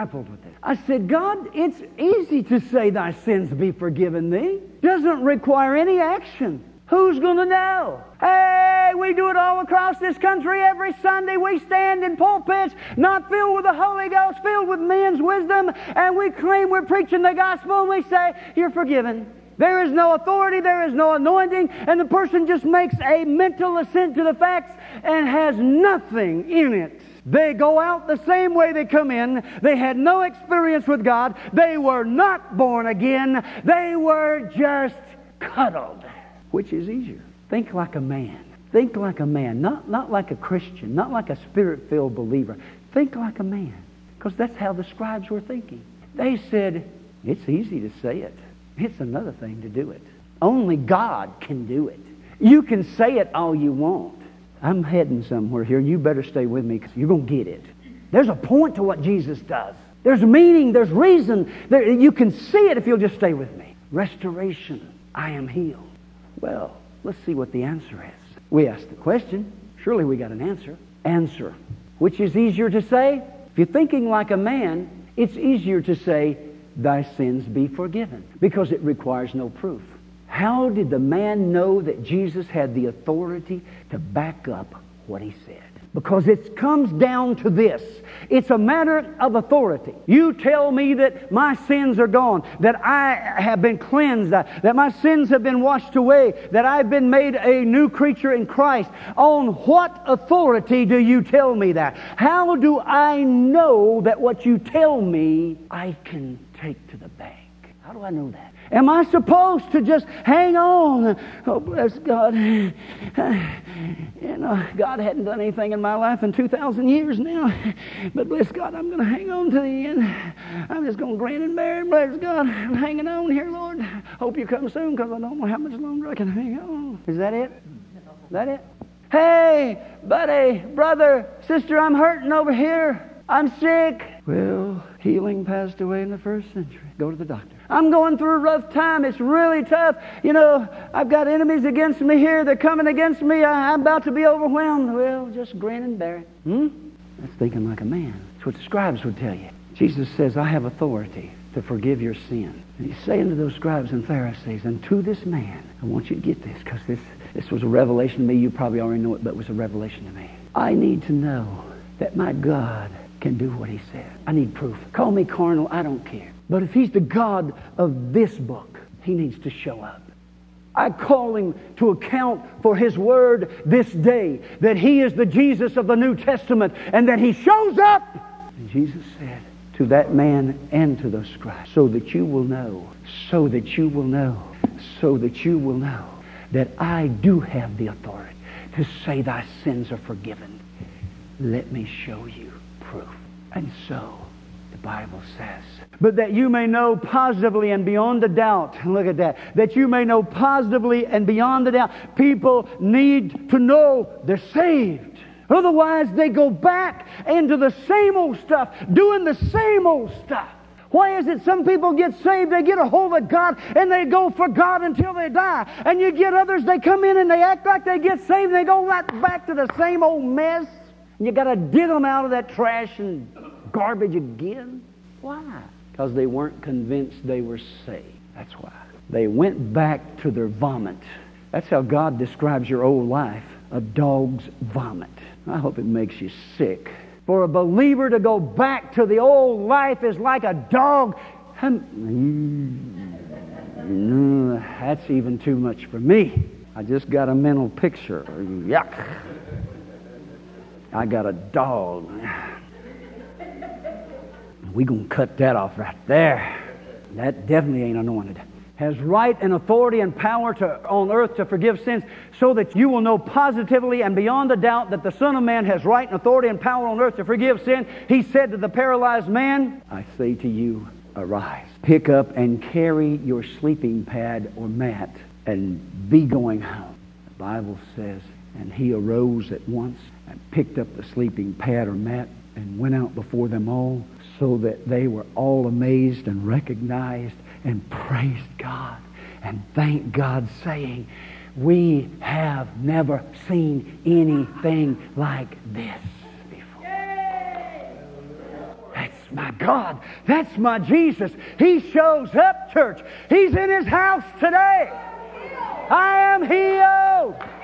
grappled with it. I said, God, it's easy to say thy sins be forgiven thee. Doesn't require any action. Who's going to know? Hey, we do it all across this country every Sunday. We stand in pulpits not filled with the Holy Ghost, filled with men's wisdom, and we claim we're preaching the gospel and we say, You're forgiven. There is no authority, there is no anointing, and the person just makes a mental assent to the facts and has nothing in it. They go out the same way they come in. They had no experience with God. They were not born again. They were just cuddled. Which is easier? Think like a man. Think like a man, not, not like a Christian, not like a spirit filled believer. Think like a man. Because that's how the scribes were thinking. They said, It's easy to say it, it's another thing to do it. Only God can do it. You can say it all you want. I'm heading somewhere here. You better stay with me because you're going to get it. There's a point to what Jesus does. There's meaning, there's reason. There, you can see it if you'll just stay with me. Restoration. I am healed. Well, let's see what the answer is. We asked the question. Surely we got an answer. Answer. Which is easier to say? If you're thinking like a man, it's easier to say, Thy sins be forgiven, because it requires no proof. How did the man know that Jesus had the authority to back up what he said? Because it comes down to this. It's a matter of authority. You tell me that my sins are gone, that I have been cleansed, uh, that my sins have been washed away, that I've been made a new creature in Christ. On what authority do you tell me that? How do I know that what you tell me I can take to the bank? How do I know that? Am I supposed to just hang on? Oh, bless God. You know, God hadn't done anything in my life in 2,000 years now. But bless God, I'm going to hang on to the end. I'm just going to grin and bear it. Bless God. I'm hanging on here, Lord. Hope you come soon because I don't know how much longer I can hang on. Is that it? Is that it? Hey, buddy, brother, sister, I'm hurting over here. I'm sick. Well, healing passed away in the first century. Go to the doctor. I'm going through a rough time. It's really tough. You know, I've got enemies against me here. They're coming against me. I, am about to be overwhelmed. Well, just grin and bear it. Hmm? That's thinking like a man. That's what the scribes would tell you. Jesus says, I have authority to forgive your sin. And he's saying to those scribes and Pharisees, and to this man, I want you to get this because this, this was a revelation to me. You probably already know it, but it was a revelation to me. I need to know that my God can do what he said. I need proof. Call me carnal, I don't care. But if he's the God of this book, he needs to show up. I call him to account for his word this day that he is the Jesus of the New Testament and that he shows up. And Jesus said to that man and to those scribes, so that you will know, so that you will know, so that you will know that I do have the authority to say thy sins are forgiven. Let me show you proof. And so, the Bible says, but that you may know positively and beyond a doubt, look at that, that you may know positively and beyond a doubt, people need to know they're saved. Otherwise, they go back into the same old stuff, doing the same old stuff. Why is it some people get saved, they get a hold of God, and they go for God until they die? And you get others, they come in and they act like they get saved, and they go right back to the same old mess. And you got to dig them out of that trash and garbage again. Why? Because they weren't convinced they were saved. That's why. They went back to their vomit. That's how God describes your old life a dog's vomit. I hope it makes you sick. For a believer to go back to the old life is like a dog. No, mm, mm, that's even too much for me. I just got a mental picture. Yuck. I got a dog. we going to cut that off right there. That definitely ain't anointed. Has right and authority and power to, on earth to forgive sins, so that you will know positively and beyond a doubt that the Son of Man has right and authority and power on earth to forgive sin. He said to the paralyzed man, I say to you, arise. Pick up and carry your sleeping pad or mat and be going home. The Bible says, and he arose at once and picked up the sleeping pad or mat and went out before them all so that they were all amazed and recognized and praised God and thanked God saying, we have never seen anything like this before. That's my God. That's my Jesus. He shows up, church. He's in his house today. I am healed.